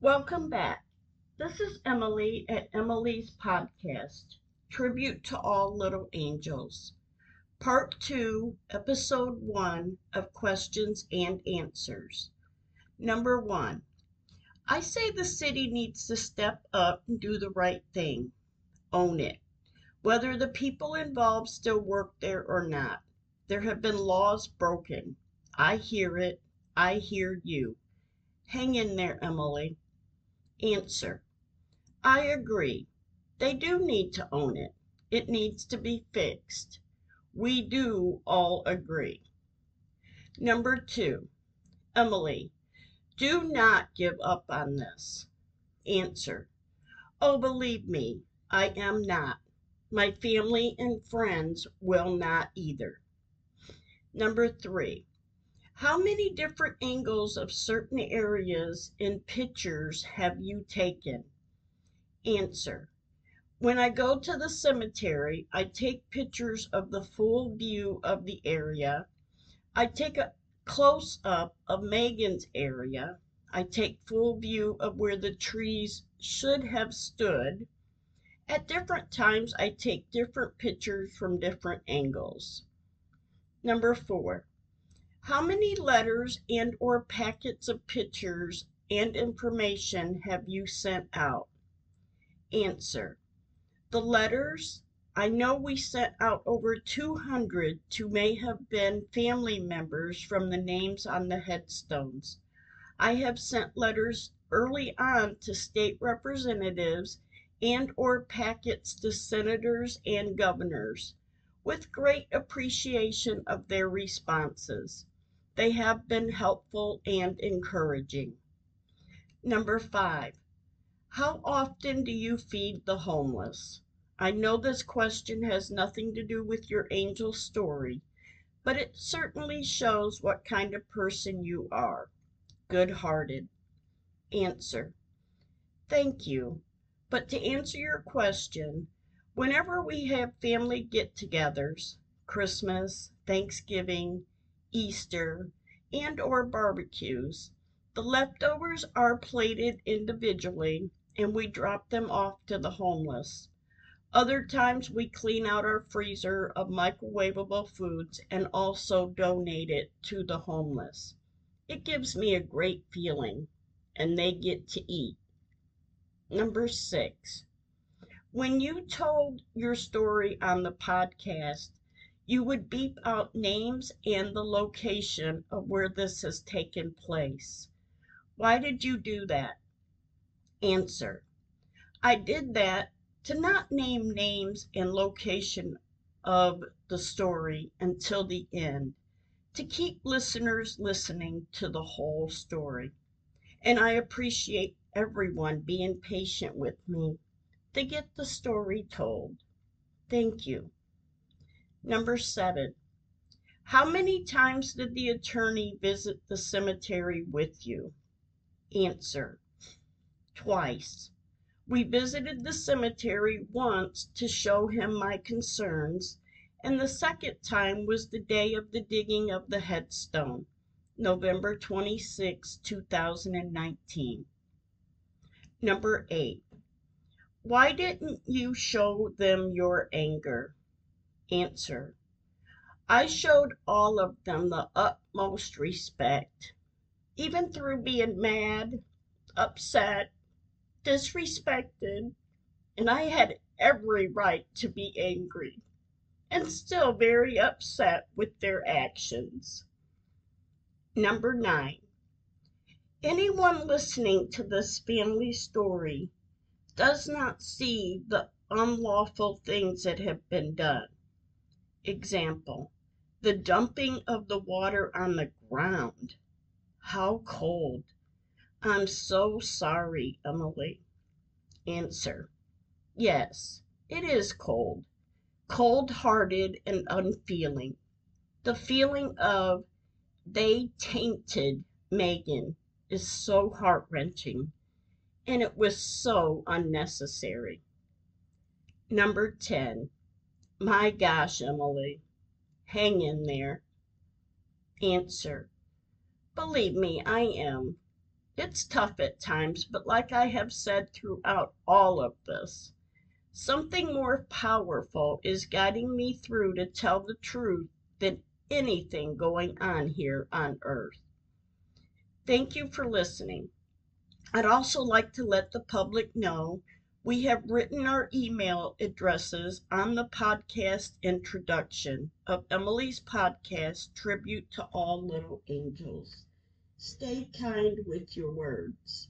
Welcome back. This is Emily at Emily's Podcast, Tribute to All Little Angels, Part 2, Episode 1 of Questions and Answers. Number 1. I say the city needs to step up and do the right thing. Own it. Whether the people involved still work there or not, there have been laws broken. I hear it. I hear you. Hang in there, Emily. Answer. I agree. They do need to own it. It needs to be fixed. We do all agree. Number two. Emily. Do not give up on this. Answer. Oh, believe me, I am not. My family and friends will not either. Number three. How many different angles of certain areas in pictures have you taken? Answer. When I go to the cemetery, I take pictures of the full view of the area. I take a close up of Megan's area. I take full view of where the trees should have stood. At different times, I take different pictures from different angles. Number four. How many letters and or packets of pictures and information have you sent out? Answer. The letters, I know we sent out over 200 to may have been family members from the names on the headstones. I have sent letters early on to state representatives and or packets to senators and governors with great appreciation of their responses. They have been helpful and encouraging. Number five, how often do you feed the homeless? I know this question has nothing to do with your angel story, but it certainly shows what kind of person you are. Good hearted. Answer. Thank you. But to answer your question, whenever we have family get togethers, Christmas, Thanksgiving, Easter, and or barbecues. The leftovers are plated individually and we drop them off to the homeless. Other times we clean out our freezer of microwavable foods and also donate it to the homeless. It gives me a great feeling and they get to eat. Number six, when you told your story on the podcast, you would beep out names and the location of where this has taken place. Why did you do that? Answer. I did that to not name names and location of the story until the end, to keep listeners listening to the whole story. And I appreciate everyone being patient with me to get the story told. Thank you. Number seven. How many times did the attorney visit the cemetery with you? Answer. Twice. We visited the cemetery once to show him my concerns, and the second time was the day of the digging of the headstone, November 26, 2019. Number eight. Why didn't you show them your anger? Answer. I showed all of them the utmost respect, even through being mad, upset, disrespected, and I had every right to be angry and still very upset with their actions. Number nine. Anyone listening to this family story does not see the unlawful things that have been done. Example, the dumping of the water on the ground. How cold. I'm so sorry, Emily. Answer. Yes, it is cold. Cold hearted and unfeeling. The feeling of they tainted Megan is so heart wrenching, and it was so unnecessary. Number 10. My gosh, Emily, hang in there. Answer. Believe me, I am. It's tough at times, but like I have said throughout all of this, something more powerful is guiding me through to tell the truth than anything going on here on earth. Thank you for listening. I'd also like to let the public know we have written our email addresses on the podcast introduction of Emily's podcast, Tribute to All Little Angels. Stay kind with your words.